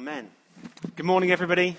Amen. Good morning, everybody.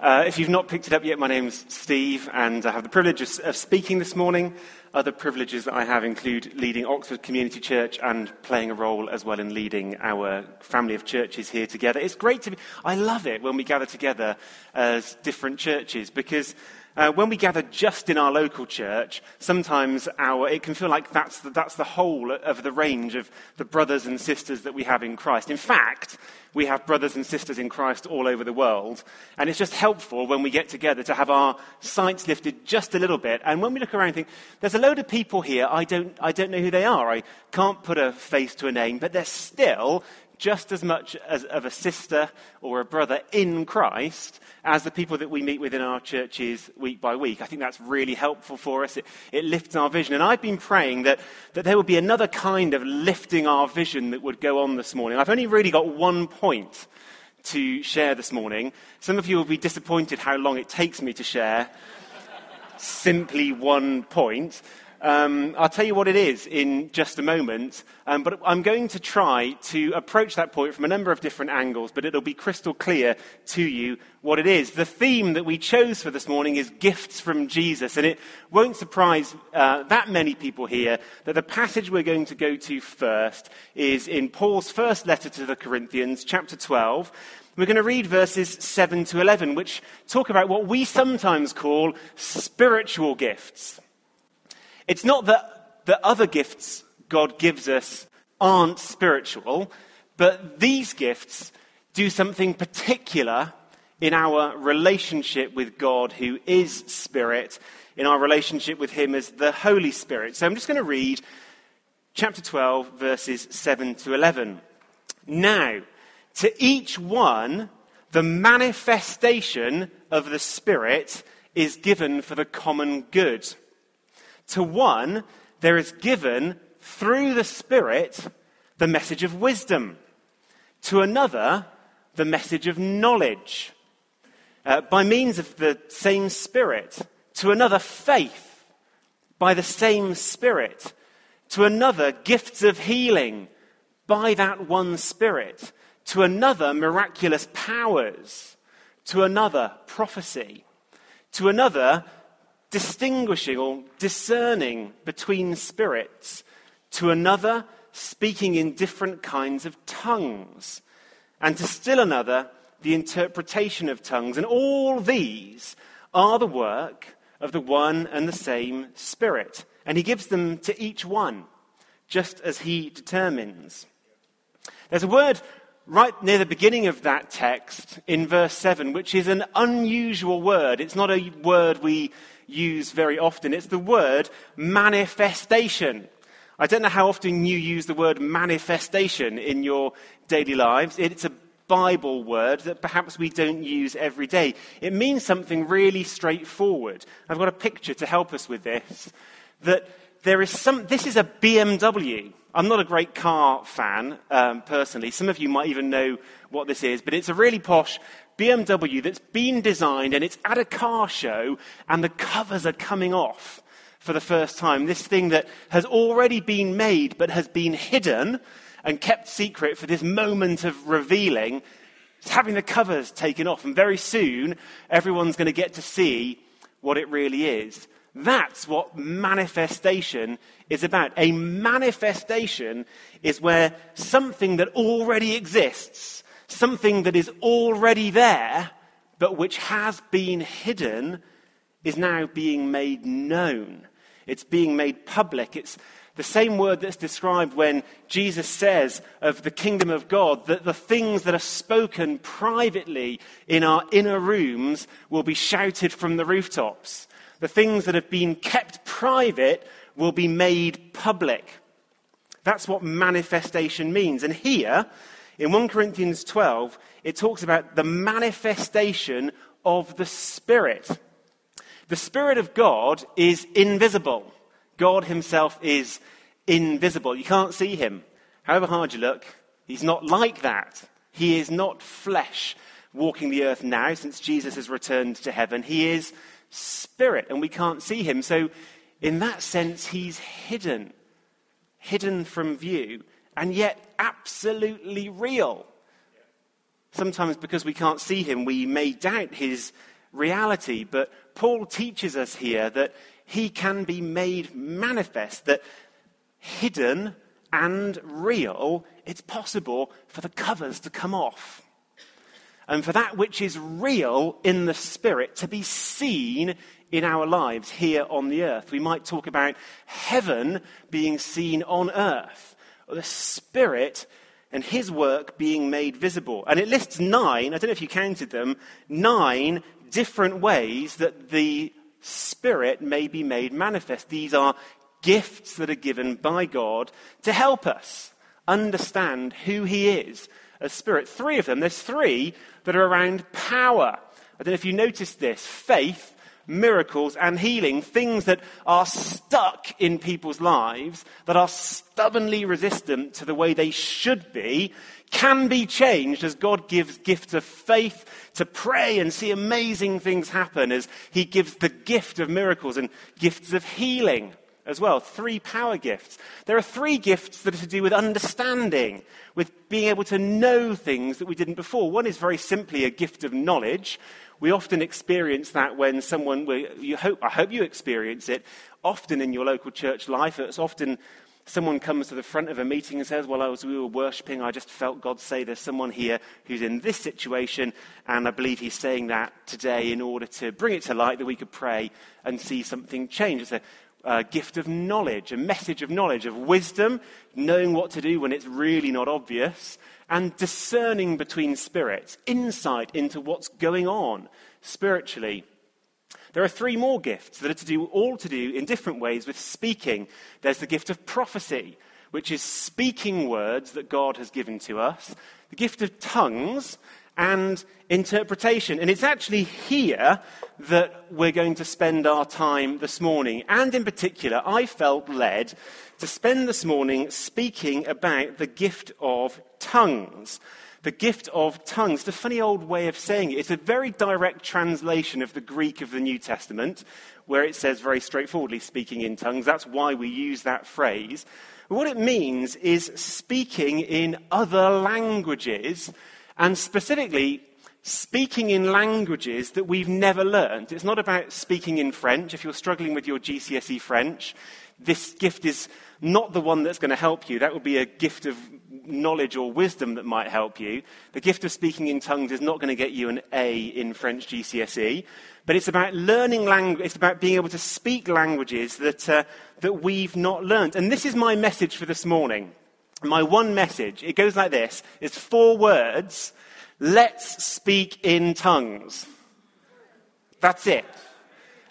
Uh, if you've not picked it up yet, my name's Steve, and I have the privilege of, of, speaking this morning. Other privileges that I have include leading Oxford Community Church and playing a role as well in leading our family of churches here together. It's great to be, I love it when we gather together as different churches because uh, when we gather just in our local church, sometimes our, it can feel like that's the, that's the whole of the range of the brothers and sisters that we have in Christ. In fact, we have brothers and sisters in Christ all over the world, and it's just helpful when we get together to have our sights lifted just a little bit. And when we look around and think, there's a load of people here, I don't, I don't know who they are, I can't put a face to a name, but they're still just as much as of a sister or a brother in Christ as the people that we meet with in our churches week by week. I think that's really helpful for us. It, it lifts our vision. And I've been praying that, that there would be another kind of lifting our vision that would go on this morning. I've only really got one point to share this morning. Some of you will be disappointed how long it takes me to share simply one point. Um, I'll tell you what it is in just a moment, um, but I'm going to try to approach that point from a number of different angles, but it'll be crystal clear to you what it is. The theme that we chose for this morning is gifts from Jesus, and it won't surprise uh, that many people here that the passage we're going to go to first is in Paul's first letter to the Corinthians, chapter 12. We're going to read verses 7 to 11, which talk about what we sometimes call spiritual gifts. It's not that the other gifts God gives us aren't spiritual, but these gifts do something particular in our relationship with God, who is Spirit, in our relationship with Him as the Holy Spirit. So I'm just going to read chapter 12, verses 7 to 11. Now, to each one, the manifestation of the Spirit is given for the common good. To one, there is given through the Spirit the message of wisdom. To another, the message of knowledge uh, by means of the same Spirit. To another, faith by the same Spirit. To another, gifts of healing by that one Spirit. To another, miraculous powers. To another, prophecy. To another, distinguishing or discerning between spirits, to another, speaking in different kinds of tongues, and to still another, the interpretation of tongues. And all these are the work of the one and the same Spirit. And he gives them to each one, just as he determines. There's a word right near the beginning of that text in verse 7, which is an unusual word. It's not a word we use very often. It's the word manifestation. I don't know how often you use the word manifestation in your daily lives. It's a Bible word that perhaps we don't use every day. It means something really straightforward. I've got a picture to help us with this. That there is some, this is a BMW. I'm not a great car fan, um, personally. Some of you might even know what this is, but it's a really posh BMW that's been designed and it's at a car show and the covers are coming off for the first time. This thing that has already been made but has been hidden and kept secret for this moment of revealing. It's having the covers taken off. And very soon, everyone's going to get to see what it really is. That's what manifestation is about. A manifestation is where something that already exists something that is already there, but which has been hidden, is now being made known. It's being made public. It's the same word that's described when Jesus says of the kingdom of God that the things that are spoken privately in our inner rooms will be shouted from the rooftops. The things that have been kept private will be made public. That's what manifestation means. And here, in 1 Corinthians 12, it talks about the manifestation of the Spirit. The Spirit of God is invisible. God Himself is invisible. You can't see Him. However hard you look, He's not like that. He is not flesh walking the earth now since Jesus has returned to heaven. He is Spirit, and we can't see Him. So, in that sense, He's hidden, hidden from view and yet absolutely real. Sometimes, because we can't see him, we may doubt his reality. But Paul teaches us here that he can be made manifest, that hidden and real, it's possible for the covers to come off. And for that which is real in the spirit to be seen in our lives here on the earth. We might talk about heaven being seen on earth, the spirit and his work being made visible. And it lists nine, I don't know if you counted them, nine different ways that the Spirit may be made manifest. These are gifts that are given by God to help us understand who He is as Spirit. Three of them, there's three that are around power. I don't know if you noticed this faith, miracles, and healing, things that are stuck in people's lives, that are stubbornly resistant to the way they should be, can be changed as God gives gifts of faith to pray and see amazing things happen, as He gives the gift of miracles and gifts of healing as well. Three power gifts. There are three gifts that are to do with understanding, with being able to know things that we didn't before. One is very simply a gift of knowledge. We often experience that when someone, you hope, I hope you experience it, often in your local church life. It's often someone comes to the front of a meeting and says, Well, as we were worshipping, I just felt God say there's someone here who's in this situation, and I believe he's saying that today in order to bring it to light that we could pray and see something change. It's a a gift of knowledge, a message of knowledge, of wisdom, knowing what to do when it's really not obvious, and discerning between spirits, insight into what's going on spiritually. There are three more gifts that are to do all to do in different ways with speaking. There's the gift of prophecy, which is speaking words that God has given to us. The gift of tongues, and interpretation. And it's actually here that we're going to spend our time this morning. And in particular, I felt led to spend this morning speaking about the gift of tongues. The gift of tongues. It's a funny old way of saying it. It's a very direct translation of the Greek of the New Testament, where it says very straightforwardly, speaking in tongues. That's why we use that phrase. What it means is speaking in other languages and specifically speaking in languages that we've never learned. It's not about speaking in French. If you're struggling with your GCSE French, this gift is not the one that's going to help you. That would be a gift of knowledge or wisdom that might help you. The gift of speaking in tongues is not going to get you an A in French GCSE. But it's about learning language. It's about being able to speak languages that, uh, that we've not learned. And this is my message for this morning my one message, it goes like this it's four words. Let's speak in tongues. That's it.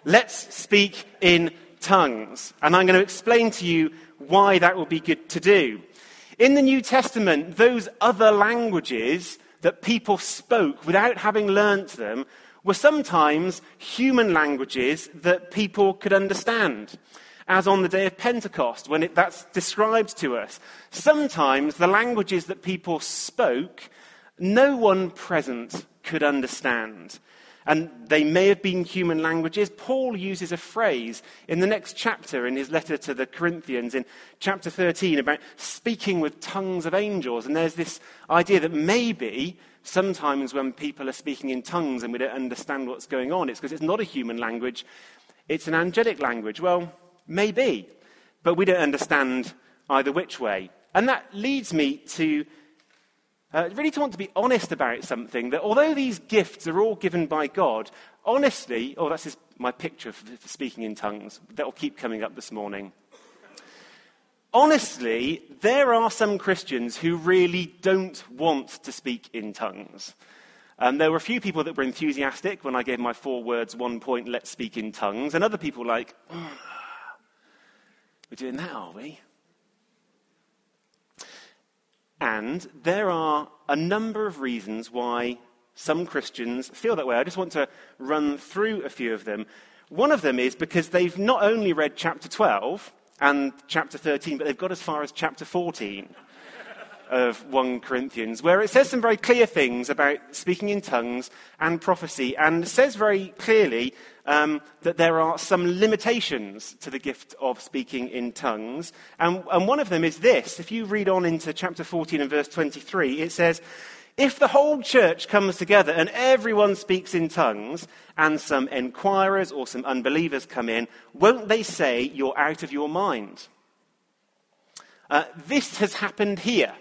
Let's speak in tongues. And I'm going to explain to you why that will be good to do. In the New Testament, those other languages that people spoke without having learnt them were sometimes human languages that people could understand as on the day of Pentecost, when it, that's described to us. Sometimes the languages that people spoke, no one present could understand. And they may have been human languages. Paul uses a phrase in the next chapter in his letter to the Corinthians, in chapter 13, about speaking with tongues of angels. And there's this idea that maybe sometimes when people are speaking in tongues and we don't understand what's going on, it's because it's not a human language, it's an angelic language. Well, Maybe. But we don't understand either which way. And that leads me to uh, really to want to be honest about something that although these gifts are all given by God, honestly, oh, that's my picture for, for speaking in tongues. That'll keep coming up this morning. Honestly, there are some Christians who really don't want to speak in tongues. Um, there were a few people that were enthusiastic when I gave my four words, one point, let's speak in tongues, and other people like, we're doing that, are we? And there are a number of reasons why some Christians feel that way. I just want to run through a few of them. One of them is because they've not only read chapter 12 and chapter 13, but they've got as far as chapter 14 of 1 Corinthians, where it says some very clear things about speaking in tongues and prophecy, and says very clearly um, that there are some limitations to the gift of speaking in tongues. And, and one of them is this. If you read on into chapter 14 and verse 23, it says, If the whole church comes together and everyone speaks in tongues, and some enquirers or some unbelievers come in, won't they say you're out of your mind? Uh, this has happened here.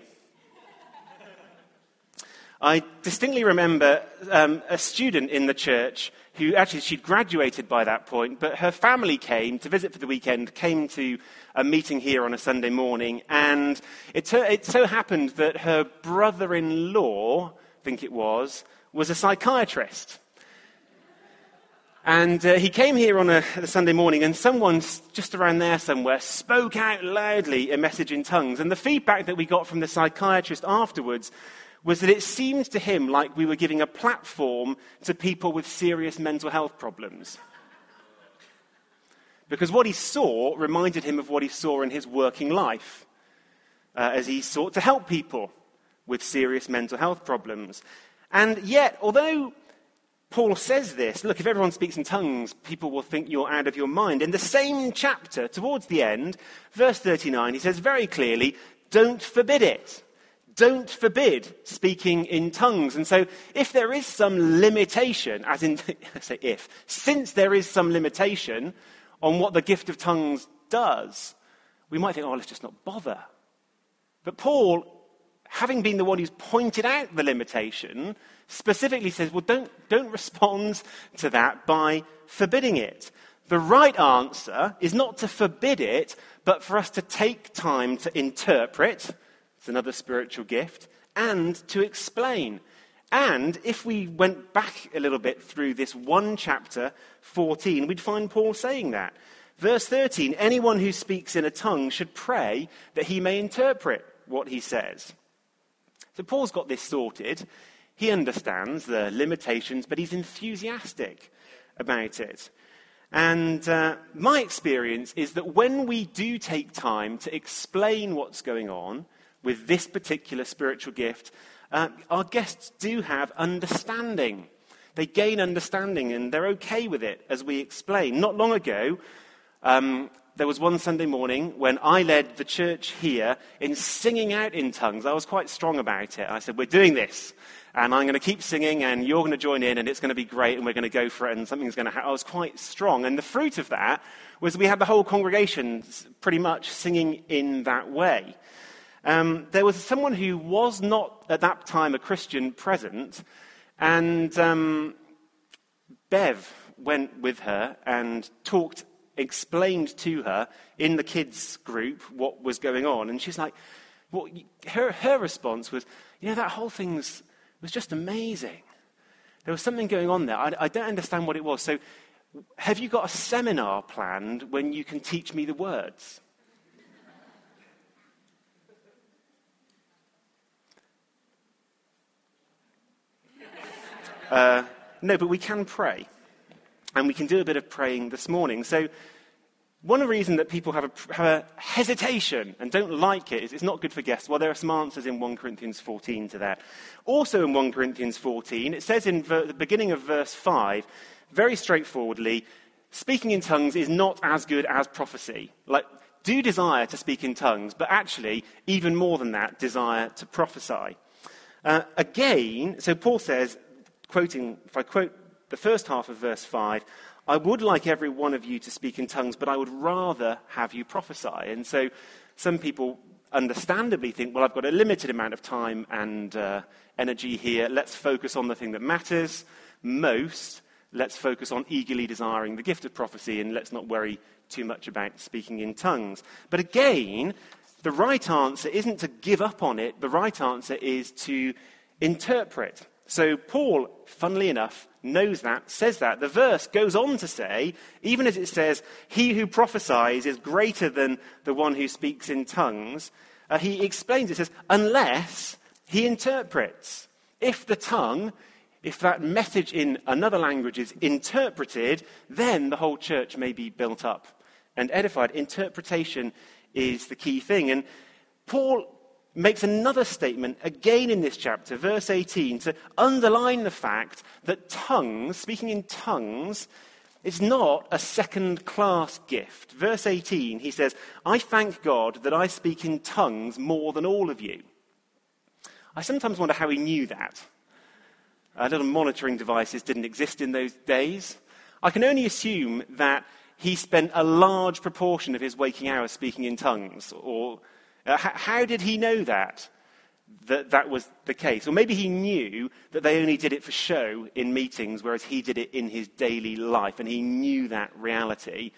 I distinctly remember um, a student in the church who actually she'd graduated by that point, but her family came to visit for the weekend, came to a meeting here on a Sunday morning, and it, it so happened that her brother in law, I think it was, was a psychiatrist. And uh, he came here on a, a, Sunday morning, and someone just around there somewhere spoke out loudly a message in tongues. And the feedback that we got from the psychiatrist afterwards was that it seemed to him like we were giving a platform to people with serious mental health problems. Because what he saw reminded him of what he saw in his working life uh, as he sought to help people with serious mental health problems. And yet, although Paul says this look, if everyone speaks in tongues, people will think you're out of your mind. In the same chapter, towards the end, verse 39, he says very clearly, don't forbid it don't forbid speaking in tongues. And so, if there is some limitation, as in, I say if, since there is some limitation on what the gift of tongues does, we might think, oh, let's just not bother. But Paul, having been the one who's pointed out the limitation, specifically says, well, don't, don't respond to that by forbidding it. The right answer is not to forbid it, but for us to take time to interpret it's another spiritual gift. And to explain. And if we went back a little bit through this one chapter, 14, we'd find Paul saying that. Verse 13 anyone who speaks in a tongue should pray that he may interpret what he says. So Paul's got this sorted. He understands the limitations, but he's enthusiastic about it. And uh, my experience is that when we do take time to explain what's going on, with this particular spiritual gift, uh, our guests do have understanding. They gain understanding and they're okay with it, as we explain. Not long ago, um, there was one Sunday morning when I led the church here in singing out in tongues. I was quite strong about it. I said, We're doing this, and I'm going to keep singing, and you're going to join in, and it's going to be great, and we're going to go for it, and something's going to happen. I was quite strong. And the fruit of that was we had the whole congregation pretty much singing in that way. Um, there was someone who was not at that time a Christian present, and um, Bev went with her and talked, explained to her in the kids' group what was going on. And she's like, well, her, her response was, you know, that whole thing was, just amazing. There was something going on there. I, I don't understand what it was. So, have you got a seminar planned when you can teach me the words? Uh, no, but we can pray. And we can do a bit of praying this morning. So, one reason that people have a, have a hesitation and don't like it is it's not good for guests. Well, there are some answers in 1 Corinthians 14 to that. Also, in 1 Corinthians 14, it says in ver- the beginning of verse 5, very straightforwardly, speaking in tongues is not as good as prophecy. Like, do desire to speak in tongues, but actually, even more than that, desire to prophesy. Uh, again, so Paul says quoting, if I quote the first half of verse 5, I would like every one of you to speak in tongues, but I would rather have you prophesy. And so some people understandably think, well, I've got a limited amount of time and uh, energy here. Let's focus on the thing that matters most. Let's focus on eagerly desiring the gift of prophecy and let's not worry too much about speaking in tongues. But again, the right answer isn't to give up on it, the right answer is to interpret. So, Paul, funnily enough, knows that, says that. The verse goes on to say, even as it says, He who prophesies is greater than the one who speaks in tongues, uh, he explains it, says, unless he interprets. If the tongue, if that message in another language is interpreted, then the whole church may be built up and edified. Interpretation is the key thing. And Paul makes another statement again in this chapter, verse 18, to underline the fact that tongues, speaking in tongues, is not a second class gift. Verse 18, he says, I thank God that I speak in tongues more than all of you. I sometimes wonder how he knew that. Uh, little monitoring devices didn't exist in those days. I can only assume that he spent a large proportion of his waking hours speaking in tongues. Or uh, how did he know that? That that was the case. Or maybe he knew that they only did it for show in meetings, whereas he did it in his daily life, and he knew that reality.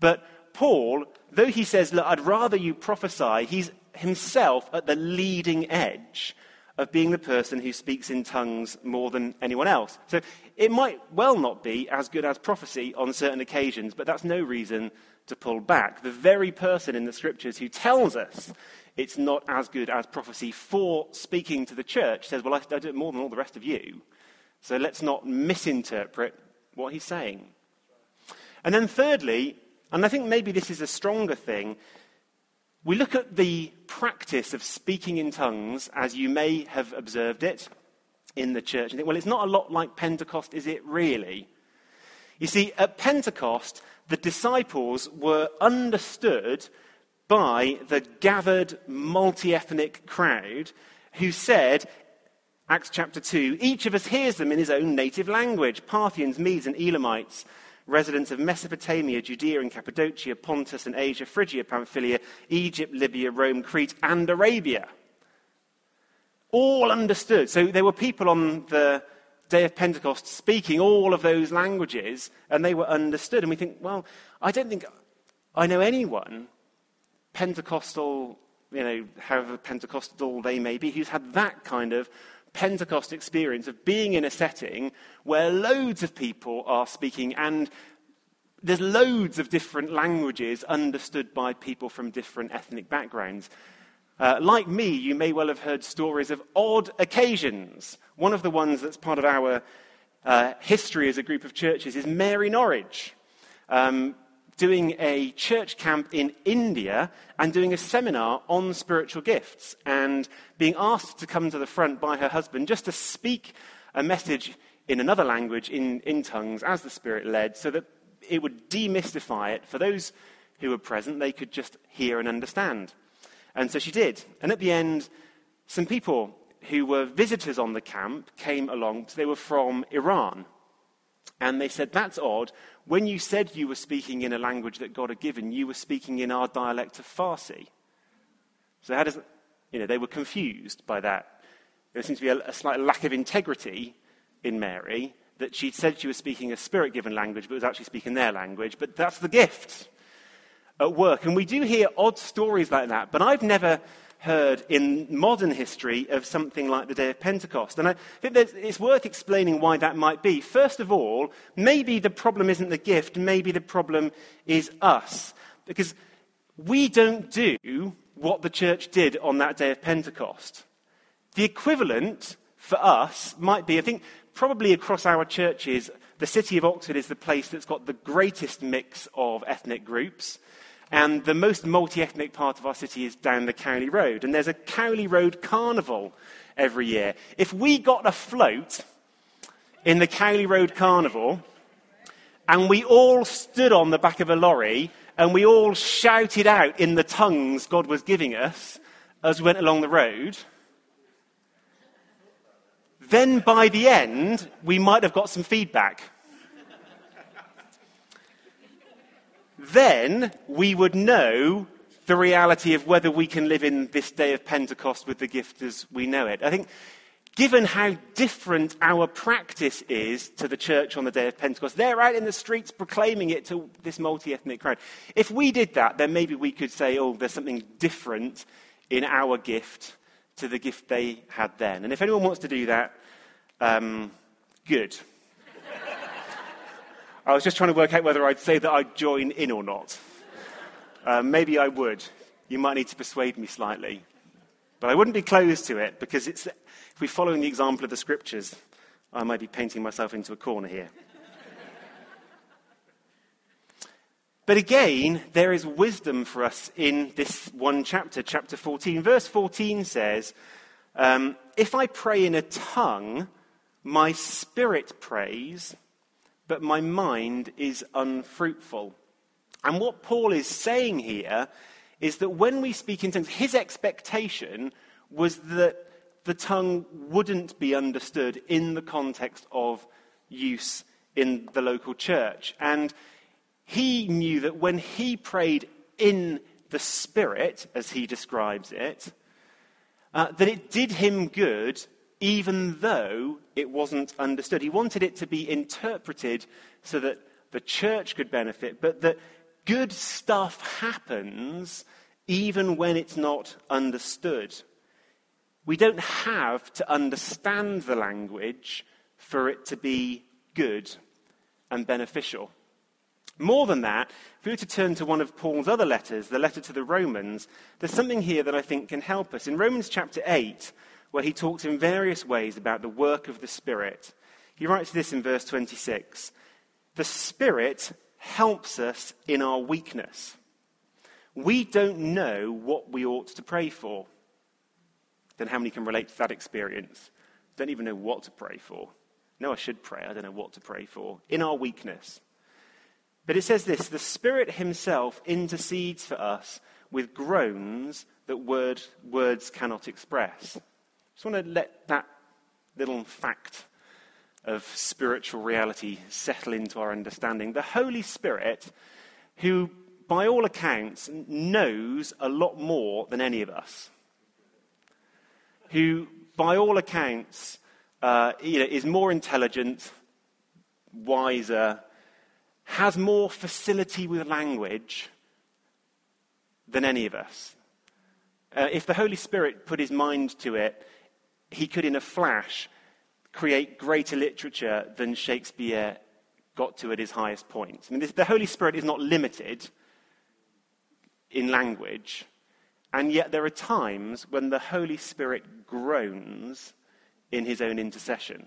But Paul, though he says, Look, I'd rather you prophesy, he's himself at the leading edge of being the person who speaks in tongues more than anyone else. So it might well not be as good as prophecy on certain occasions, but that's no reason to pull back. The very person in the scriptures who tells us it's not as good as prophecy for speaking to the church says, Well, I, I do it more than all the rest of you. So let's not misinterpret what he's saying. And then, thirdly, and I think maybe this is a stronger thing, we look at the practice of speaking in tongues as you may have observed it in the church and think, well, it's not a lot like Pentecost, is it really? You see, at Pentecost, the disciples were understood by the gathered multi ethnic crowd who said, Acts chapter 2, each of us hears them in his own native language Parthians, Medes, and Elamites residents of Mesopotamia, Judea and Cappadocia, Pontus and Asia, Phrygia, Pamphylia, Egypt, Libya, Rome, Crete, and Arabia. All understood. So there were people on the day of Pentecost speaking all of those languages, and they were understood. And we think, well, I don't think I know anyone, Pentecostal, you know, however Pentecostal they may be, who's had that kind of Pentecost experience of being in a setting where loads of people are speaking and there's loads of different languages understood by people from different ethnic backgrounds. Uh, like me, you may well have heard stories of odd occasions. One of the ones that's part of our uh, history as a group of churches is Mary Norwich. Um, doing a church camp in India and doing a seminar on spiritual gifts and being asked to come to the front by her husband just to speak a message in another language in, in tongues as the Spirit led so that it would demystify it. For those who were present, they could just hear and understand. And so she did. And at the end, some people who were visitors on the camp came along. They were from Iran. And they said, That's odd. When you said you were speaking in a language that God had given, you were speaking in our dialect of Farsi. So, how does, you know, they were confused by that. There seems to be a, a slight lack of integrity in Mary that she said she was speaking a spirit given language, but was actually speaking their language. But that's the gift at work. And we do hear odd stories like that, but I've never heard in modern history of something like the day of Pentecost. And I think it's worth explaining why that might be. First of all, maybe the problem isn't the gift, maybe the problem is us. Because we don't do what the church did on that day of Pentecost. The equivalent for us might be, I think, probably across our churches, the city of Oxford is the place that's got the greatest mix of ethnic groups. And the most multi ethnic part of our city is down the Cowley Road. And there's a Cowley Road Carnival every year. If we got a float in the Cowley Road Carnival and we all stood on the back of a lorry and we all shouted out in the tongues God was giving us as we went along the road, then by the end, we might have got some feedback. Then we would know the reality of whether we can live in this day of Pentecost with the gift as we know it. I think, given how different our practice is to the church on the day of Pentecost, they're out in the streets proclaiming it to this multi ethnic crowd. If we did that, then maybe we could say, oh, there's something different in our gift to the gift they had then. And if anyone wants to do that, um, good. I was just trying to work out whether I'd say that I'd join in or not. Uh, maybe I would. You might need to persuade me slightly. But I wouldn't be closed to it because if we're following the example of the scriptures, I might be painting myself into a corner here. But again, there is wisdom for us in this one chapter, chapter 14. Verse 14 says, um, If I pray in a tongue, my spirit prays, but my mind is unfruitful. And what Paul is saying here is that when we speak in tongues, his expectation was that the tongue wouldn't be understood in the context of use in the local church. And he knew that when he prayed in the Spirit, as he describes it, uh, that it did him good even though it wasn't understood. He wanted it to be interpreted so that the church could benefit, but that good stuff happens even when it's not understood. We don't have to understand the language for it to be good and beneficial. More than that, if we were to turn to one of Paul's other letters, the letter to the Romans, there's something here that I think can help us. In Romans chapter 8, where he talks in various ways about the work of the Spirit, he writes this in verse 26 The Spirit helps us in our weakness. We don't know what we ought to pray for. Then, how many can relate to that experience? Don't even know what to pray for. No, I should pray. I don't know what to pray for. In our weakness. But it says this the Spirit Himself intercedes for us with groans that word, words cannot express. Just want to let that little fact of spiritual reality settle into our understanding. The Holy Spirit, who by all accounts knows a lot more than any of us, who by all accounts uh, you know, is more intelligent, wiser, has more facility with language than any of us. Uh, if the Holy Spirit put his mind to it, he could, in a flash, create greater literature than Shakespeare got to at his highest point. I mean, this, the Holy Spirit is not limited in language, and yet there are times when the Holy Spirit groans in his own intercession.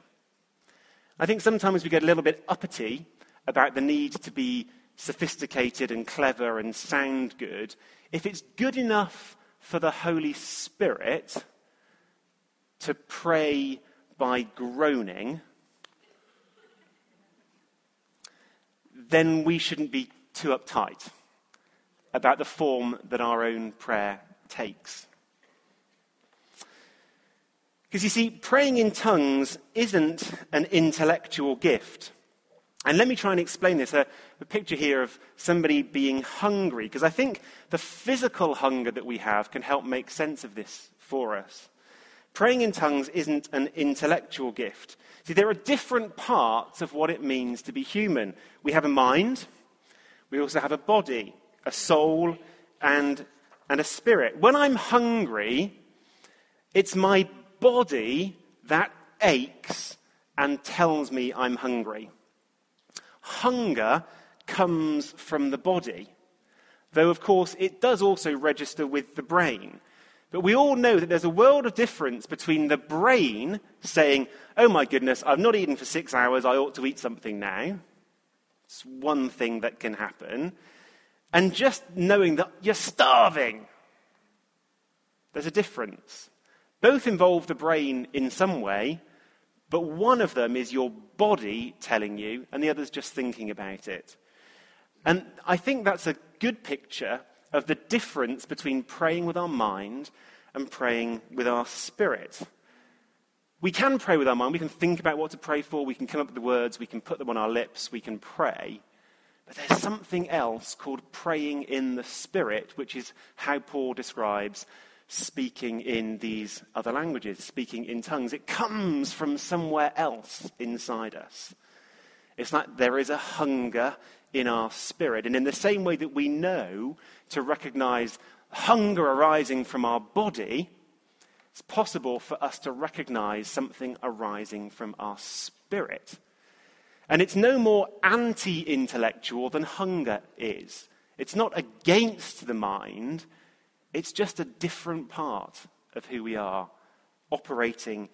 I think sometimes we get a little bit uppity about the need to be sophisticated and clever and sound good. If it's good enough for the Holy Spirit to pray by groaning, then we shouldn't be too uptight about the form that our own prayer takes. Because you see, praying in tongues isn't an intellectual gift. And let me try and explain this. A, a picture here of somebody being hungry, because I think the physical hunger that we have can help make sense of this for us. Praying in tongues isn't an intellectual gift. See, there are different parts of what it means to be human. We have a mind, we also have a body, a soul, and, and a spirit. When I'm hungry, it's my body that aches and tells me I'm hungry. Hunger comes from the body, though, of course, it does also register with the brain. But we all know that there's a world of difference between the brain saying, Oh my goodness, I've not eaten for six hours, I ought to eat something now. It's one thing that can happen. And just knowing that you're starving. There's a difference. Both involve the brain in some way, but one of them is your body telling you, and the other's just thinking about it. And I think that's a good picture of the difference between praying with our mind and praying with our spirit. We can pray with our mind. We can think about what to pray for. We can come up with the words. We can put them on our lips. We can pray. But there's something else called praying in the spirit, which is how Paul describes speaking in these other languages, speaking in tongues. It comes from somewhere else inside us. It's like there is a hunger in our spirit. And in the same way that we know to recognize hunger arising from our body, it's possible for us to recognize something arising from our spirit. And it's no more anti intellectual than hunger is. It's not against the mind, it's just a different part of who we are, operating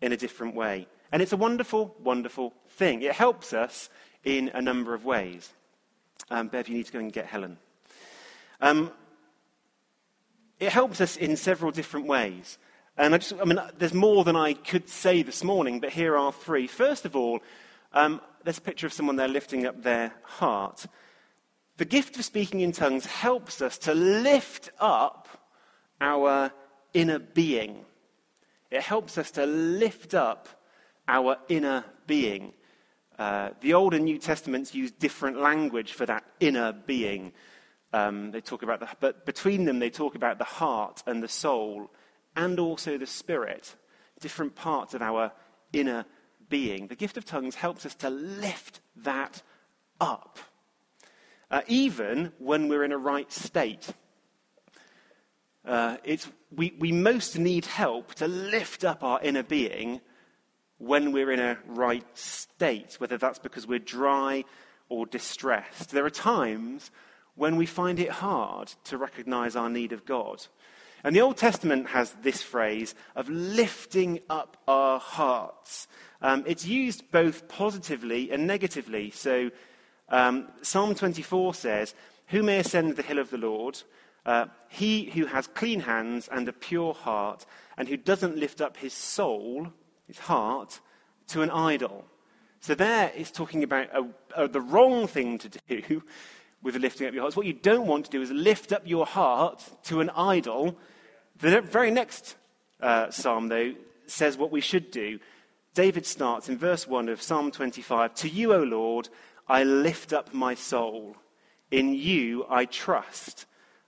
in a different way. And it's a wonderful, wonderful thing. It helps us in a number of ways. Um, Bev, you need to go and get Helen. Um, it helps us in several different ways. And I just, I mean, there's more than I could say this morning, but here are three. First of all, um, there's a picture of someone there lifting up their heart. The gift of speaking in tongues helps us to lift up our inner being. it helps us to lift up our inner being. Uh, the Old and New Testaments use different language for that inner being. Um, they talk about the, but between them, they talk about the heart and the soul and also the spirit, different parts of our inner being. The gift of tongues helps us to lift that up, uh, even when we're in a right state. Uh, it's, we, we most need help to lift up our inner being when we're in a right state, whether that's because we're dry or distressed. There are times when we find it hard to recognize our need of God. And the Old Testament has this phrase of lifting up our hearts. Um, it's used both positively and negatively. So um, Psalm 24 says, Who may ascend the hill of the Lord? Uh, he who has clean hands and a pure heart, and who doesn't lift up his soul, his heart, to an idol. So there it's talking about a, a, the wrong thing to do with lifting up your hearts. What you don't want to do is lift up your heart to an idol. The very next uh, psalm, though, says what we should do. David starts in verse 1 of Psalm 25 To you, O Lord, I lift up my soul. In you I trust,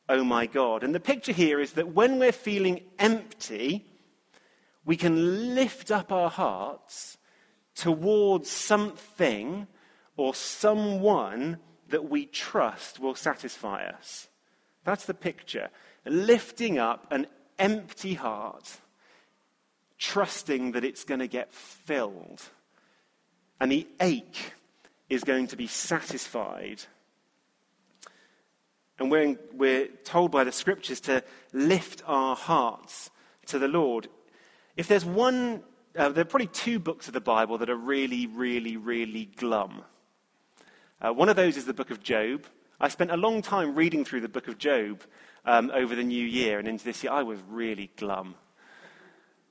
O my God. And the picture here is that when we're feeling empty, we can lift up our hearts towards something or someone that we trust will satisfy us. That's the picture. Lifting up an empty heart, trusting that it's going to get filled. And the ache is going to be satisfied. And we're, we're told by the scriptures to lift our hearts to the Lord. If there's one, uh, there are probably two books of the Bible that are really, really, really glum. Uh, one of those is the book of Job. I spent a long time reading through the book of Job um, over the new year and into this year. I was really glum.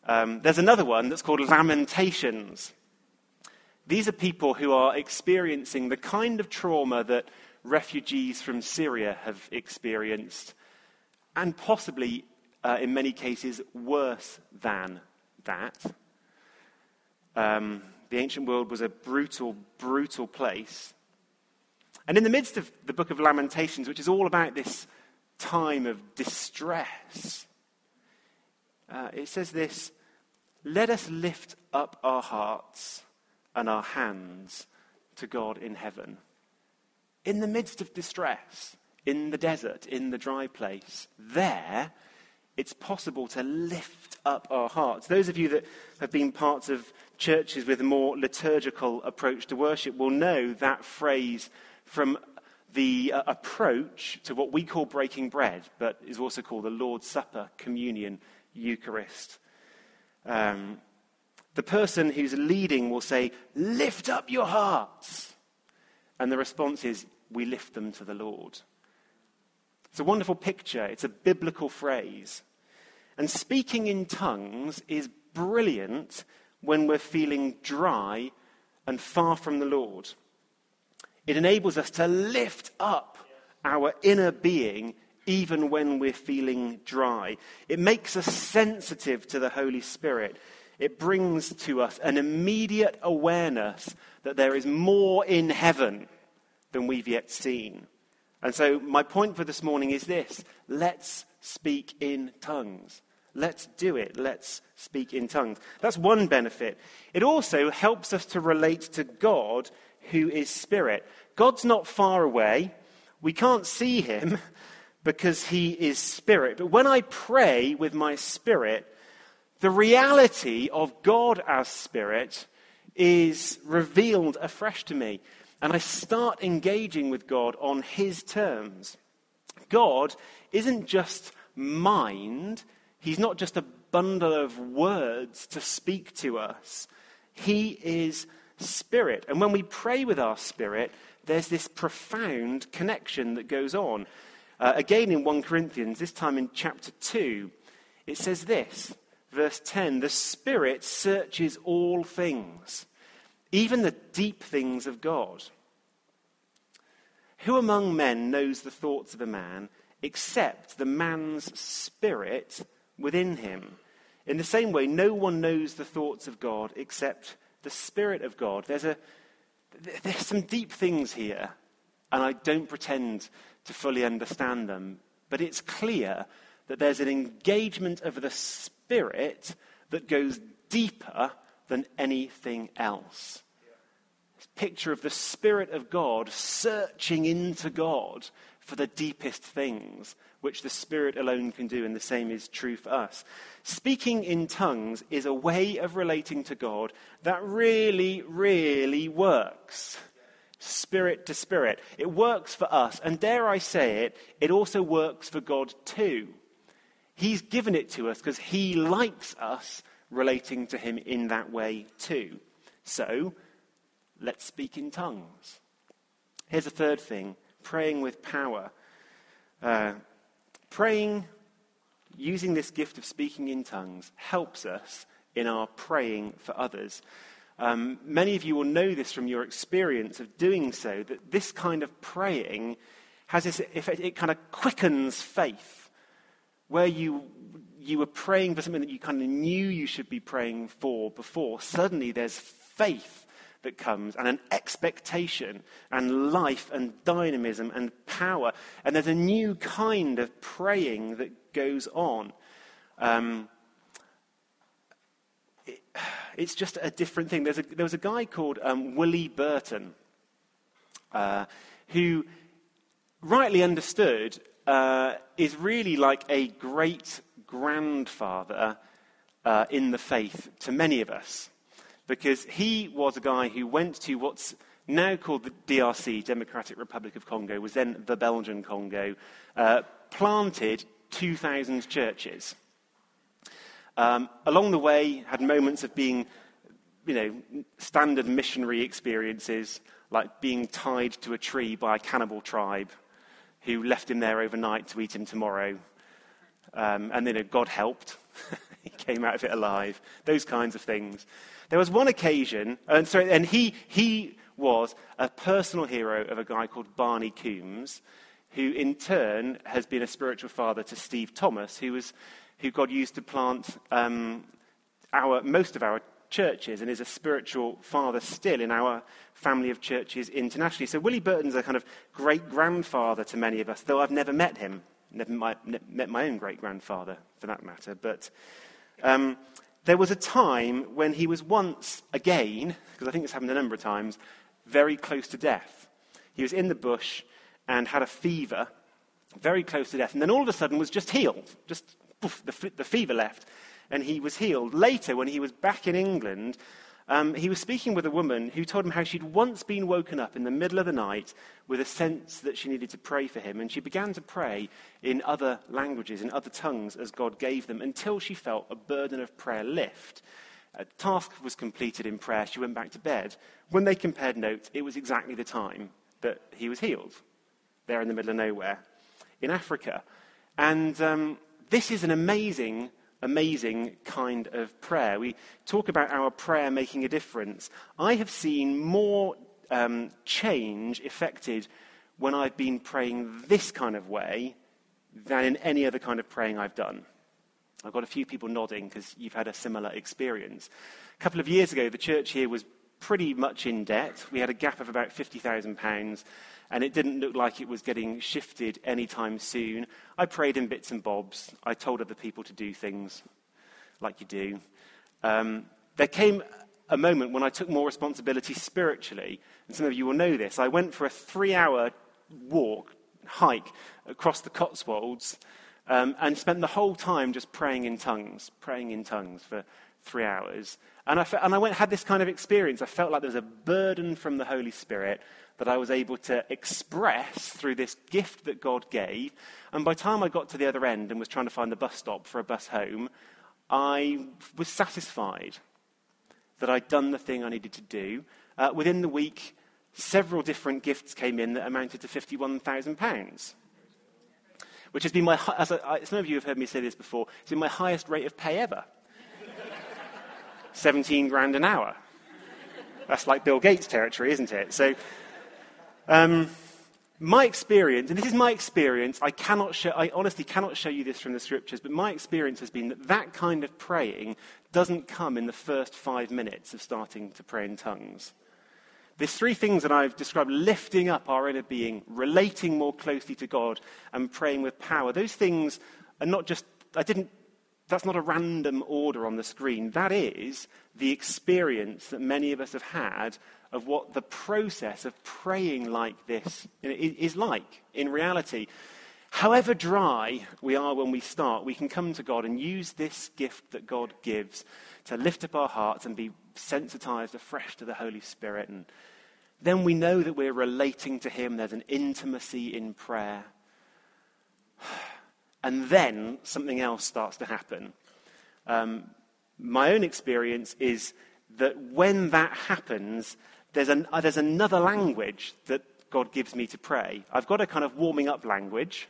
Um, there's another one that's called Lamentations. These are people who are experiencing the kind of trauma that refugees from Syria have experienced, and possibly, uh, in many cases, worse than that. Um, the ancient world was a brutal, brutal place. And in the midst of the book of Lamentations, which is all about this time of distress, uh, it says this Let us lift up our hearts and our hands to God in heaven. In the midst of distress, in the desert, in the dry place, there, it's possible to lift up our hearts. Those of you that have been parts of churches with a more liturgical approach to worship will know that phrase from the uh, approach to what we call breaking bread, but is also called the Lord's Supper, communion, Eucharist. Um, the person who's leading will say, Lift up your hearts. And the response is, We lift them to the Lord. It's a wonderful picture, it's a biblical phrase. And speaking in tongues is brilliant when we're feeling dry and far from the Lord. It enables us to lift up our inner being even when we're feeling dry. It makes us sensitive to the Holy Spirit. It brings to us an immediate awareness that there is more in heaven than we've yet seen. And so, my point for this morning is this let's speak in tongues. Let's do it. Let's speak in tongues. That's one benefit. It also helps us to relate to God who is spirit. God's not far away. We can't see him because he is spirit. But when I pray with my spirit, the reality of God as spirit is revealed afresh to me. And I start engaging with God on his terms. God isn't just mind, he's not just a bundle of words to speak to us. He is spirit. And when we pray with our spirit, there's this profound connection that goes on. Uh, again in 1 Corinthians, this time in chapter 2, it says this, verse 10 The Spirit searches all things, even the deep things of God. Who among men knows the thoughts of a man except the man's spirit within him? In the same way, no one knows the thoughts of God except the Spirit of God. There's, a, there's some deep things here, and I don't pretend to fully understand them, but it's clear that there's an engagement of the Spirit that goes deeper than anything else. This picture of the Spirit of God searching into God for the deepest things, which the Spirit alone can do, and the same is true for us. Speaking in tongues is a way of relating to God that really, really works. Spirit to spirit. It works for us, and dare I say it, it also works for God too. He's given it to us because He likes us relating to Him in that way too. So, let's speak in tongues. Here's a third thing praying with power. Uh, praying, using this gift of speaking in tongues, helps us in our praying for others. Um, many of you will know this from your experience of doing so, that this kind of praying has this effect, it kind of quickens faith. Where you, you were praying for something that you kind of knew you should be praying for before, suddenly there's faith that comes, and an expectation, and life, and dynamism, and power. And there's a new kind of praying that goes on. Um, it, it's just a different thing. A, there was a guy called um, Willie Burton uh, who, rightly understood, uh, is really like a great grandfather uh, in the faith to many of us because he was a guy who went to what's now called the DRC, Democratic Republic of Congo, was then the Belgian Congo, uh, planted 2,000 churches. Um, along the way, had moments of being, you know, standard missionary experiences, like being tied to a tree by a cannibal tribe who left him there overnight to eat him tomorrow. Um, and then God helped. he came out of it alive. Those kinds of things. There was one occasion, and, sorry, and he, he was a personal hero of a guy called Barney Coombs, who in turn has been a spiritual father to Steve Thomas, who, was, who God used to plant um, our, most of our churches and is a spiritual father still in our family of churches internationally. So Willie Burton's a kind of great grandfather to many of us, though I've never met him. Never met my own great grandfather, for that matter. But um, there was a time when he was once again, because I think this happened a number of times, very close to death. He was in the bush and had a fever, very close to death, and then all of a sudden was just healed. Just poof, the, the fever left, and he was healed. Later, when he was back in England, um, he was speaking with a woman who told him how she'd once been woken up in the middle of the night with a sense that she needed to pray for him. And she began to pray in other languages, in other tongues, as God gave them, until she felt a burden of prayer lift. A task was completed in prayer. She went back to bed. When they compared notes, it was exactly the time that he was healed, there in the middle of nowhere, in Africa. And um, this is an amazing amazing kind of prayer. We talk about our prayer making a difference. I have seen more um, change effected when I've been praying this kind of way than in any other kind of praying I've done. I've got a few people nodding because you've had a similar experience. A couple of years ago, the church here was pretty much in debt. We had a gap of about £50,000 and it didn't look like it was getting shifted anytime soon. I prayed in bits and bobs. I told other people to do things like you do. Um, there came a moment when I took more responsibility spiritually, and some of you will know this. I went for a three hour walk, hike across the Cotswolds, um, and spent the whole time just praying in tongues, praying in tongues for three hours. And I, and I went, had this kind of experience. I felt like there was a burden from the Holy Spirit that I was able to express through this gift that God gave. And by the time I got to the other end and was trying to find the bus stop for a bus home, I was satisfied that I'd done the thing I needed to do. Uh, within the week, several different gifts came in that amounted to £51,000, which has been my, as I, some of you have heard me say this before, it's been my highest rate of pay ever. 17 grand an hour. That's like Bill Gates territory, isn't it? So, um, my experience, and this is my experience, I, cannot I honestly cannot show you this from the scriptures, but my experience has been that that kind of praying doesn't come in the first five minutes of starting to pray in tongues. There's three things that I've described lifting up our inner being, relating more closely to God, and praying with power. Those things are not just, I didn't, that's not a random order on the screen. That is the experience that many of us have had of what the process of praying like this is like in reality. However dry we are when we start, we can come to God and use this gift that God gives to lift up our hearts and be sensitized afresh to the Holy Spirit. And then we know that we're relating to Him. There's an intimacy in prayer. And then something else starts to happen. Um, my own experience is that when that happens, there's, an, uh, there's another language that God gives me to pray. I've got a kind of warming up language,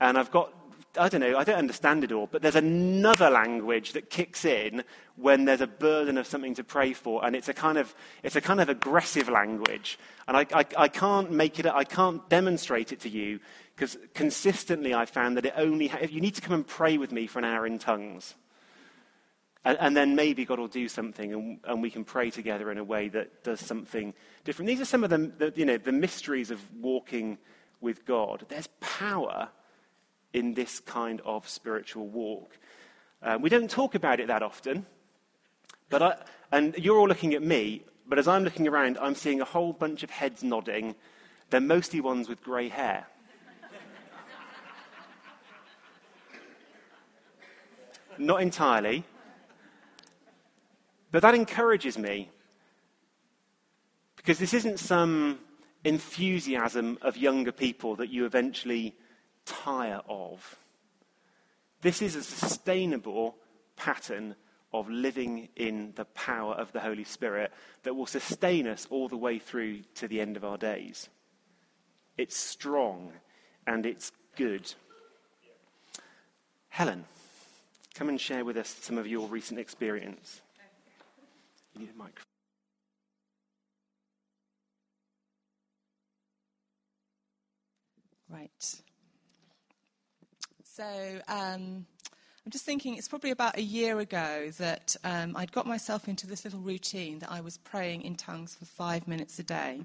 and I've got, I don't know, I don't understand it all, but there's another language that kicks in when there's a burden of something to pray for, and it's a kind of, it's a kind of aggressive language. And I, I, I can't make it, I can't demonstrate it to you, because consistently I've found that it only, ha- you need to come and pray with me for an hour in tongues. And, and, then maybe God will do something and, and, we can pray together in a way that does something different. These are some of the, the, you know, the mysteries of walking with God. There's power in this kind of spiritual walk. Uh, we don't talk about it that often, but I, and you're all looking at me, but as I'm looking around, I'm seeing a whole bunch of heads nodding. They're mostly ones with grey hair. Not entirely. But that encourages me because this isn't some enthusiasm of younger people that you eventually tire of. This is a sustainable pattern of living in the power of the Holy Spirit that will sustain us all the way through to the end of our days. It's strong and it's good. Helen, come and share with us some of your recent experience. You need a microphone. Right. So um, I'm just thinking it's probably about a year ago that um, I'd got myself into this little routine that I was praying in tongues for five minutes a day.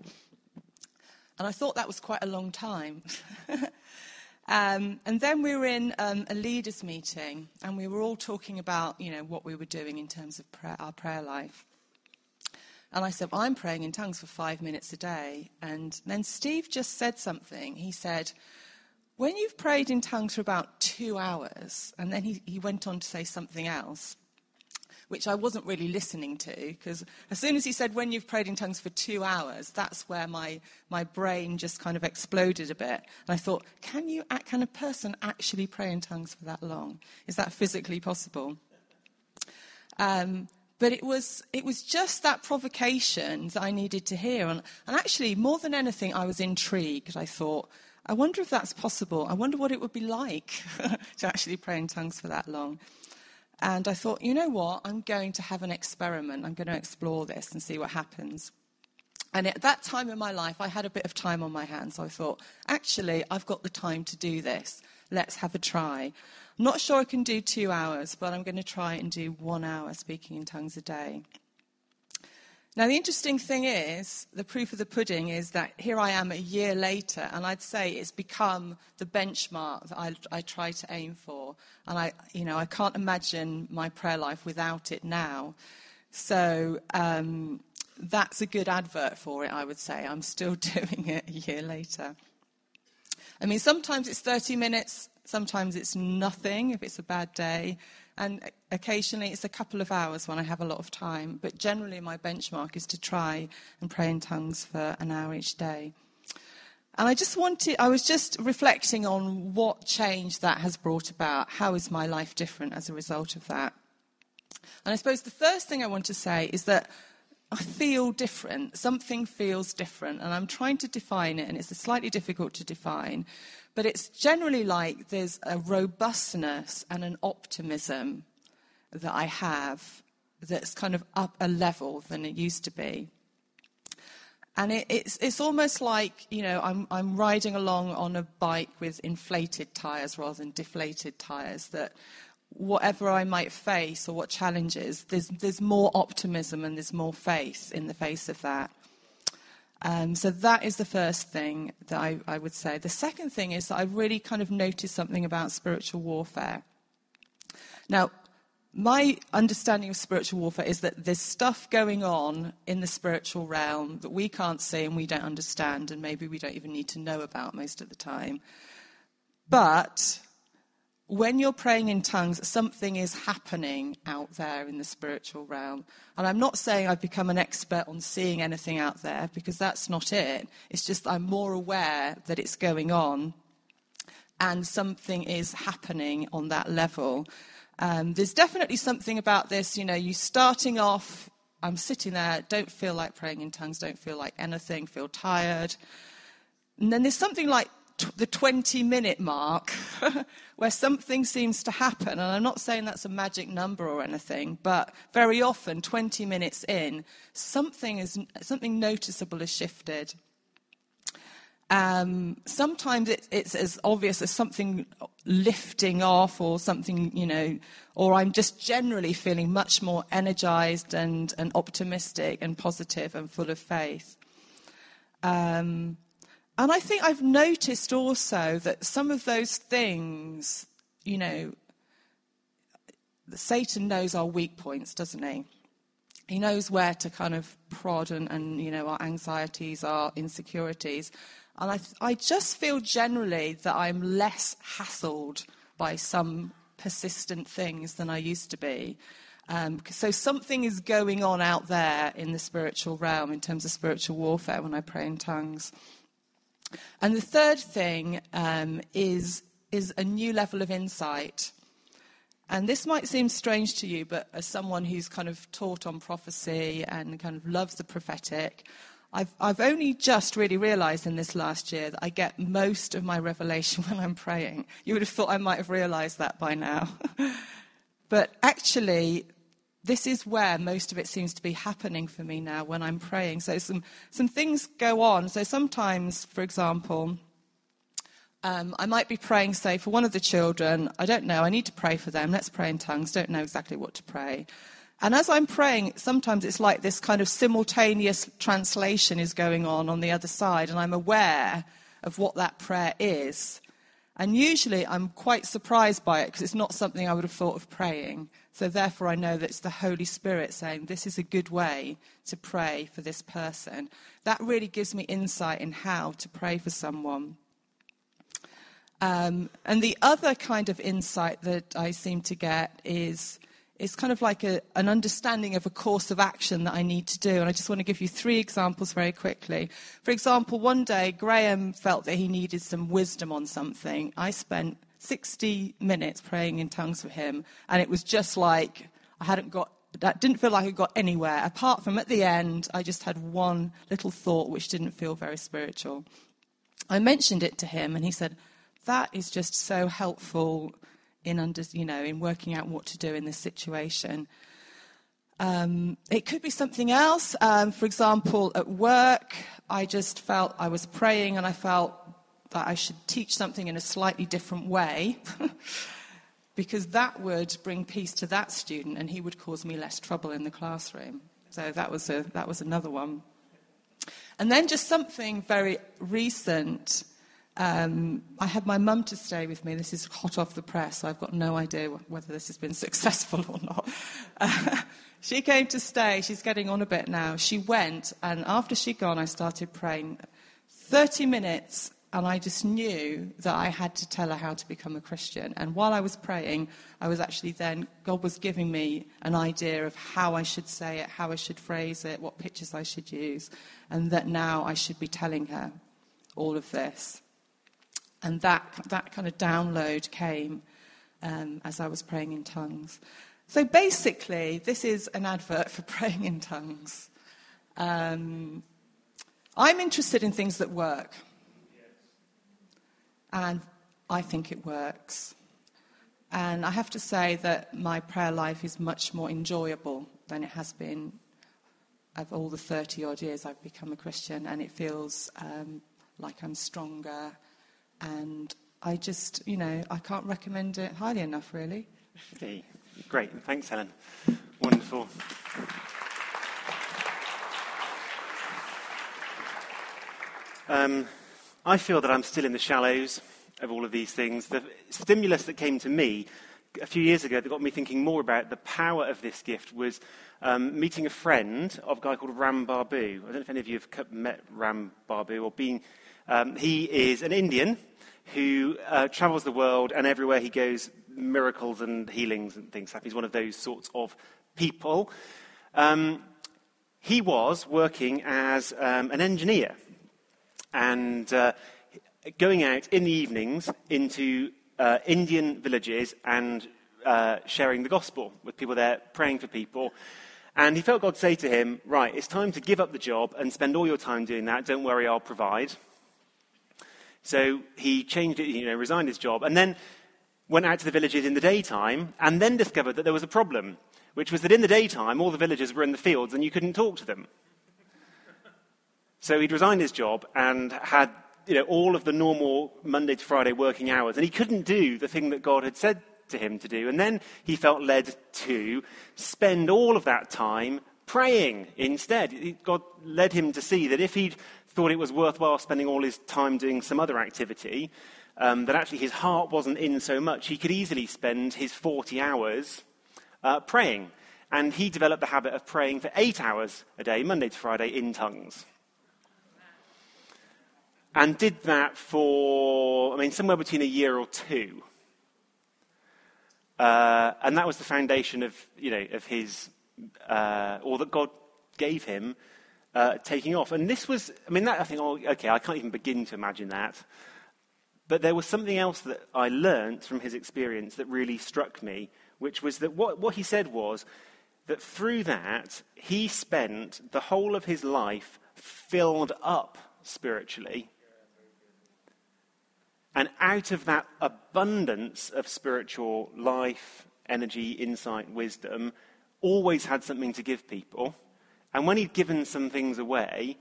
And I thought that was quite a long time. um, and then we were in um, a leaders' meeting, and we were all talking about, you know, what we were doing in terms of prayer, our prayer life. And I said, well, I'm praying in tongues for five minutes a day. And then Steve just said something. He said, when you've prayed in tongues for about two hours, and then he, he went on to say something else, which I wasn't really listening to, because as soon as he said, when you've prayed in tongues for two hours, that's where my, my brain just kind of exploded a bit. And I thought, can, you, can a person actually pray in tongues for that long? Is that physically possible? Um, but it was, it was just that provocation that I needed to hear. And, and actually, more than anything, I was intrigued. I thought, I wonder if that's possible. I wonder what it would be like to actually pray in tongues for that long. And I thought, you know what? I'm going to have an experiment. I'm going to explore this and see what happens. And at that time in my life, I had a bit of time on my hands. So I thought, actually, I've got the time to do this. Let's have a try. I'm not sure I can do two hours, but I'm going to try and do one hour speaking in tongues a day. Now, the interesting thing is, the proof of the pudding is that here I am a year later, and I'd say it's become the benchmark that I, I try to aim for. And I, you know, I can't imagine my prayer life without it now. So um, that's a good advert for it, I would say. I'm still doing it a year later. I mean, sometimes it's 30 minutes, Sometimes it's nothing if it's a bad day. And occasionally it's a couple of hours when I have a lot of time. But generally, my benchmark is to try and pray in tongues for an hour each day. And I just wanted, I was just reflecting on what change that has brought about. How is my life different as a result of that? And I suppose the first thing I want to say is that I feel different. Something feels different. And I'm trying to define it, and it's slightly difficult to define. But it's generally like there's a robustness and an optimism that I have that's kind of up a level than it used to be. And it, it's, it's almost like, you know, I'm, I'm riding along on a bike with inflated tyres rather than deflated tyres, that whatever I might face or what challenges, there's, there's more optimism and there's more faith in the face of that. Um, so that is the first thing that I, I would say. The second thing is that I've really kind of noticed something about spiritual warfare. Now, my understanding of spiritual warfare is that there's stuff going on in the spiritual realm that we can't see and we don't understand, and maybe we don't even need to know about most of the time. But when you're praying in tongues, something is happening out there in the spiritual realm. And I'm not saying I've become an expert on seeing anything out there, because that's not it. It's just I'm more aware that it's going on and something is happening on that level. Um, there's definitely something about this, you know, you starting off, I'm sitting there, don't feel like praying in tongues, don't feel like anything, feel tired. And then there's something like the 20 minute mark where something seems to happen. And I'm not saying that's a magic number or anything, but very often, 20 minutes in, something, is, something noticeable has shifted. Um, sometimes it, it's as obvious as something lifting off or something, you know, or I'm just generally feeling much more energized and, and optimistic and positive and full of faith. Um, and I think I've noticed also that some of those things, you know, Satan knows our weak points, doesn't he? He knows where to kind of prod and, and you know, our anxieties, our insecurities. And I, I just feel generally that I'm less hassled by some persistent things than I used to be. Um, so something is going on out there in the spiritual realm in terms of spiritual warfare when I pray in tongues. And the third thing um, is, is a new level of insight. And this might seem strange to you, but as someone who's kind of taught on prophecy and kind of loves the prophetic, I've, I've only just really realized in this last year that I get most of my revelation when I'm praying. You would have thought I might have realized that by now. but actually, this is where most of it seems to be happening for me now when I'm praying. So some, some things go on. So sometimes, for example, um, I might be praying, say, for one of the children. I don't know. I need to pray for them. Let's pray in tongues. Don't know exactly what to pray. And as I'm praying, sometimes it's like this kind of simultaneous translation is going on on the other side, and I'm aware of what that prayer is. And usually I'm quite surprised by it because it's not something I would have thought of praying. So therefore, I know that it's the Holy Spirit saying, This is a good way to pray for this person. That really gives me insight in how to pray for someone. Um, and the other kind of insight that I seem to get is it's kind of like a, an understanding of a course of action that I need to do. And I just want to give you three examples very quickly. For example, one day Graham felt that he needed some wisdom on something. I spent 60 minutes praying in tongues for him, and it was just like I hadn't got that didn't feel like I got anywhere apart from at the end I just had one little thought which didn't feel very spiritual. I mentioned it to him and he said, "That is just so helpful in under, you know, in working out what to do in this situation. Um, it could be something else. Um, for example, at work, I just felt I was praying and I felt that I should teach something in a slightly different way because that would bring peace to that student and he would cause me less trouble in the classroom. So that was, a, that was another one. And then just something very recent. Um, I had my mum to stay with me. This is hot off the press, so I've got no idea whether this has been successful or not. She came to stay. She's getting on a bit now. She went, and after she'd gone, I started praying. 30 minutes, and I just knew that I had to tell her how to become a Christian. And while I was praying, I was actually then, God was giving me an idea of how I should say it, how I should phrase it, what pictures I should use, and that now I should be telling her all of this. And that, that kind of download came um, as I was praying in tongues. So basically, this is an advert for praying in tongues. Um, I'm interested in things that work. And I think it works. And I have to say that my prayer life is much more enjoyable than it has been of all the 30 odd years I've become a Christian, and it feels um, like I'm stronger. And I just, you know, I can't recommend it highly enough, really. Great. Thanks, Helen. Wonderful. Um, I feel that I'm still in the shallows of all of these things. The stimulus that came to me a few years ago that got me thinking more about the power of this gift was um, meeting a friend of a guy called Ram Babu. I don't know if any of you have met Ram Babu or been. Um, he is an Indian who uh, travels the world, and everywhere he goes, miracles and healings and things happen. He's one of those sorts of people. Um, he was working as um, an engineer and uh, going out in the evenings into uh, Indian villages and uh, sharing the gospel with people there, praying for people. And he felt God say to him, Right, it's time to give up the job and spend all your time doing that. Don't worry, I'll provide. So he changed it, you know, resigned his job, and then went out to the villages in the daytime, and then discovered that there was a problem, which was that in the daytime, all the villagers were in the fields and you couldn't talk to them. So he'd resigned his job and had you know, all of the normal Monday to Friday working hours, and he couldn't do the thing that God had said to him to do. And then he felt led to spend all of that time praying instead. God led him to see that if he'd thought it was worthwhile spending all his time doing some other activity, um, that actually his heart wasn't in so much, he could easily spend his 40 hours uh, praying. And he developed the habit of praying for eight hours a day, Monday to Friday, in tongues. And did that for, I mean, somewhere between a year or two. Uh, and that was the foundation of, you know, of his, uh, or that God gave him uh, taking off. And this was, I mean, that I think, oh, okay, I can't even begin to imagine that. But there was something else that I learnt from his experience that really struck me, which was that what, what he said was that through that, he spent the whole of his life filled up spiritually. And out of that abundance of spiritual life, energy, insight, wisdom, always had something to give people. And when he'd given some things away,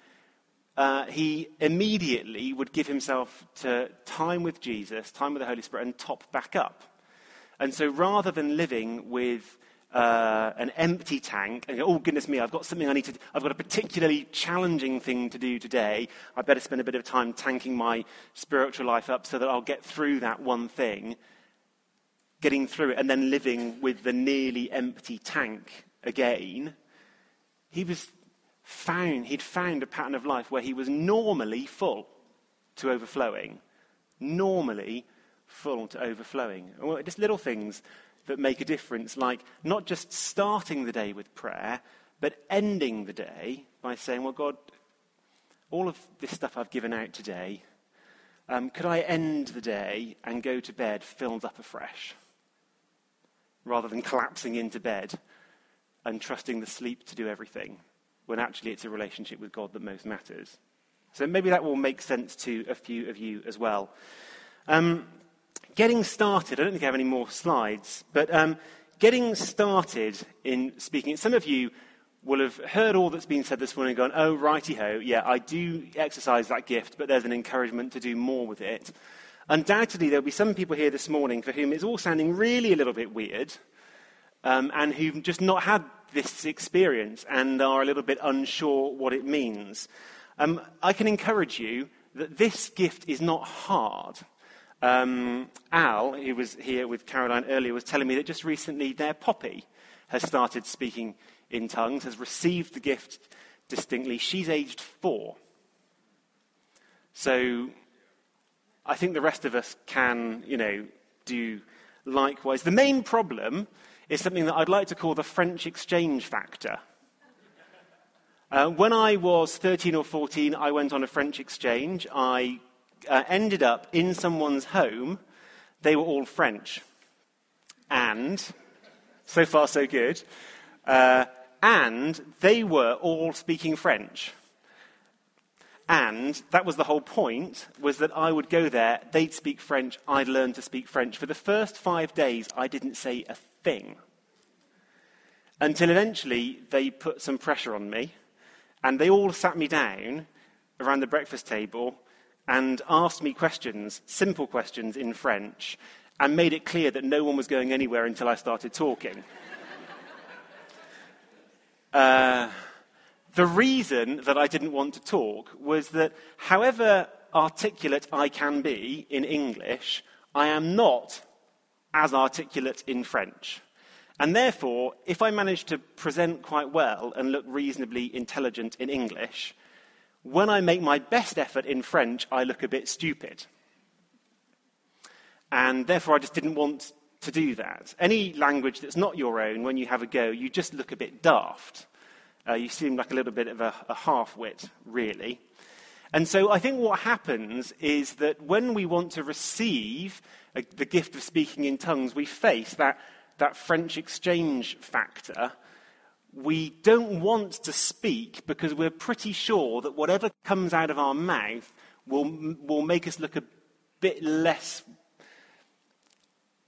uh, he immediately would give himself to time with Jesus, time with the Holy Spirit, and top back up. And so rather than living with uh, an empty tank and go, oh, goodness me, I've got something I need to, I've got a particularly challenging thing to do today. I better spend a bit of time tanking my spiritual life up so that I'll get through that one thing, getting through it, and then living with the nearly empty tank again. He was found, he'd found a pattern of life where he was normally full to overflowing. Normally full to overflowing. Just little things that make a difference, like not just starting the day with prayer, but ending the day by saying, Well, God, all of this stuff I've given out today, um, could I end the day and go to bed filled up afresh? Rather than collapsing into bed and trusting the sleep to do everything, when actually it's a relationship with God that most matters. So maybe that will make sense to a few of you as well. Um, getting started, I don't think I have any more slides, but um, getting started in speaking, some of you will have heard all that's been said this morning and gone, oh, righty ho, yeah, I do exercise that gift, but there's an encouragement to do more with it. Undoubtedly, there'll be some people here this morning for whom it's all sounding really a little bit weird um, and who've just not had this experience and are a little bit unsure what it means. Um, I can encourage you that this gift is not hard. Um, Al, who was here with Caroline earlier, was telling me that just recently their Poppy has started speaking in tongues, has received the gift distinctly. She's aged four. So I think the rest of us can, you know, do likewise. The main problem is something that I'd like to call the French exchange factor. Uh, when I was 13 or 14, I went on a French exchange. I uh, ended up in someone's home. They were all French. And, so far so good, uh, and they were all speaking French. And that was the whole point, was that I would go there, they'd speak French, I'd learn to speak French. For the first five days, I didn't say a thing. Until eventually, they put some pressure on me And they all sat me down around the breakfast table and asked me questions, simple questions in French, and made it clear that no one was going anywhere until I started talking. uh, the reason that I didn't want to talk was that, however articulate I can be in English, I am not as articulate in French. And therefore, if I manage to present quite well and look reasonably intelligent in English, when I make my best effort in French, I look a bit stupid. And therefore, I just didn't want to do that. Any language that's not your own, when you have a go, you just look a bit daft. Uh, you seem like a little bit of a, a half wit, really. And so I think what happens is that when we want to receive a, the gift of speaking in tongues, we face that, that French exchange factor. We don't want to speak because we're pretty sure that whatever comes out of our mouth will, will make us look a bit less.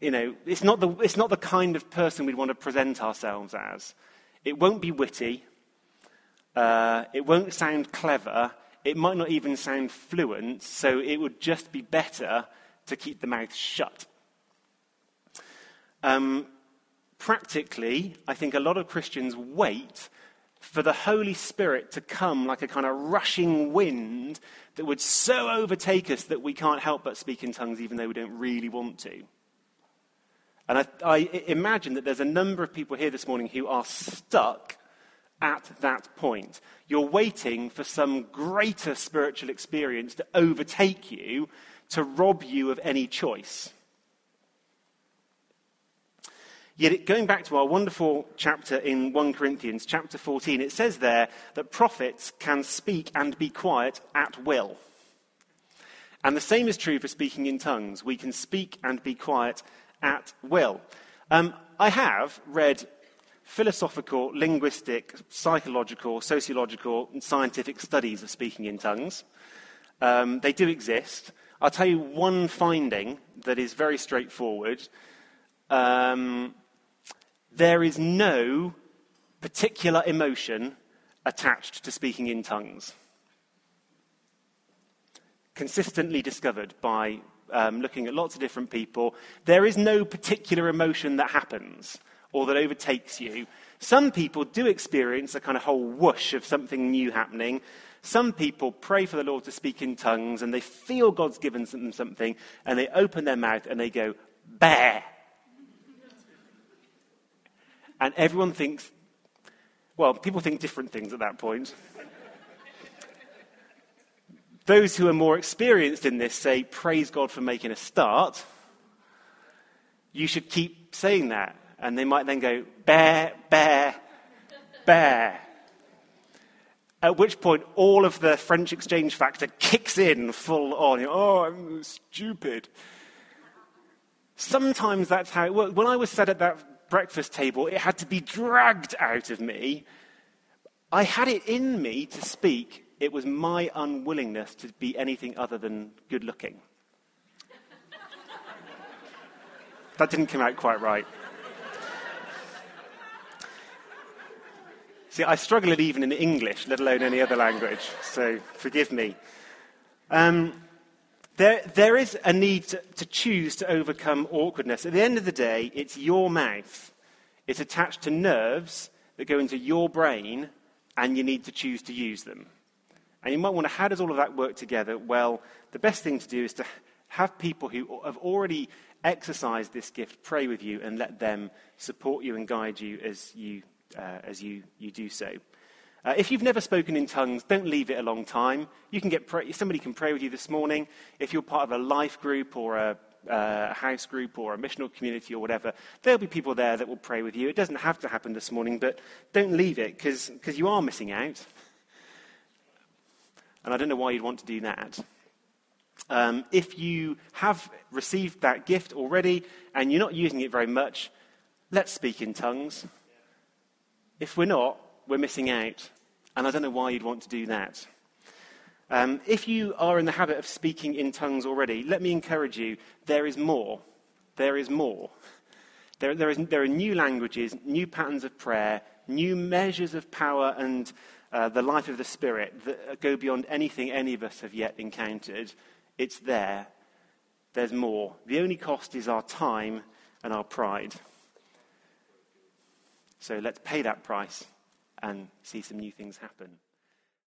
You know, it's not, the, it's not the kind of person we'd want to present ourselves as. It won't be witty. Uh, it won't sound clever. It might not even sound fluent, so it would just be better to keep the mouth shut. Um, practically, I think a lot of Christians wait for the Holy Spirit to come like a kind of rushing wind that would so overtake us that we can't help but speak in tongues even though we don't really want to. And I, I imagine that there's a number of people here this morning who are stuck at that point. You're waiting for some greater spiritual experience to overtake you, to rob you of any choice. Yet, going back to our wonderful chapter in 1 Corinthians, chapter 14, it says there that prophets can speak and be quiet at will. And the same is true for speaking in tongues. We can speak and be quiet at will. Um, I have read philosophical, linguistic, psychological, sociological, and scientific studies of speaking in tongues. Um, they do exist. I'll tell you one finding that is very straightforward. Um, there is no particular emotion attached to speaking in tongues. Consistently discovered by um, looking at lots of different people, there is no particular emotion that happens or that overtakes you. Some people do experience a kind of whole whoosh of something new happening. Some people pray for the Lord to speak in tongues and they feel God's given them something and they open their mouth and they go, bear. And everyone thinks, well, people think different things at that point. Those who are more experienced in this say, Praise God for making a start. You should keep saying that and they might then go, bear, bear, bear. At which point, all of the French exchange factor kicks in full on. Oh, I'm stupid. Sometimes that's how it works. When I was sat at that breakfast table, it had to be dragged out of me. I had it in me to speak. It was my unwillingness to be anything other than good looking. that didn't come out quite right. See, I struggle at even in English, let alone any other language, so forgive me. Um, there, there is a need to, to choose to overcome awkwardness. At the end of the day, it's your mouth. It's attached to nerves that go into your brain, and you need to choose to use them. And you might wonder, how does all of that work together? Well, the best thing to do is to have people who have already exercised this gift pray with you and let them support you and guide you as you uh, as you, you do so. Uh, if you've never spoken in tongues, don't leave it a long time. You can get somebody can pray with you this morning. If you're part of a life group or a, uh, house group or a missional community or whatever, there'll be people there that will pray with you. It doesn't have to happen this morning, but don't leave it because you are missing out. And I don't know why you'd want to do that. Um, if you have received that gift already and you're not using it very much, let's speak in tongues. If we're not, we're missing out. And I don't know why you'd want to do that. Um, if you are in the habit of speaking in tongues already, let me encourage you there is more. There is more. There, there, is, there are new languages, new patterns of prayer, new measures of power and uh, the life of the Spirit that go beyond anything any of us have yet encountered. It's there. There's more. The only cost is our time and our pride. So let's pay that price and see some new things happen.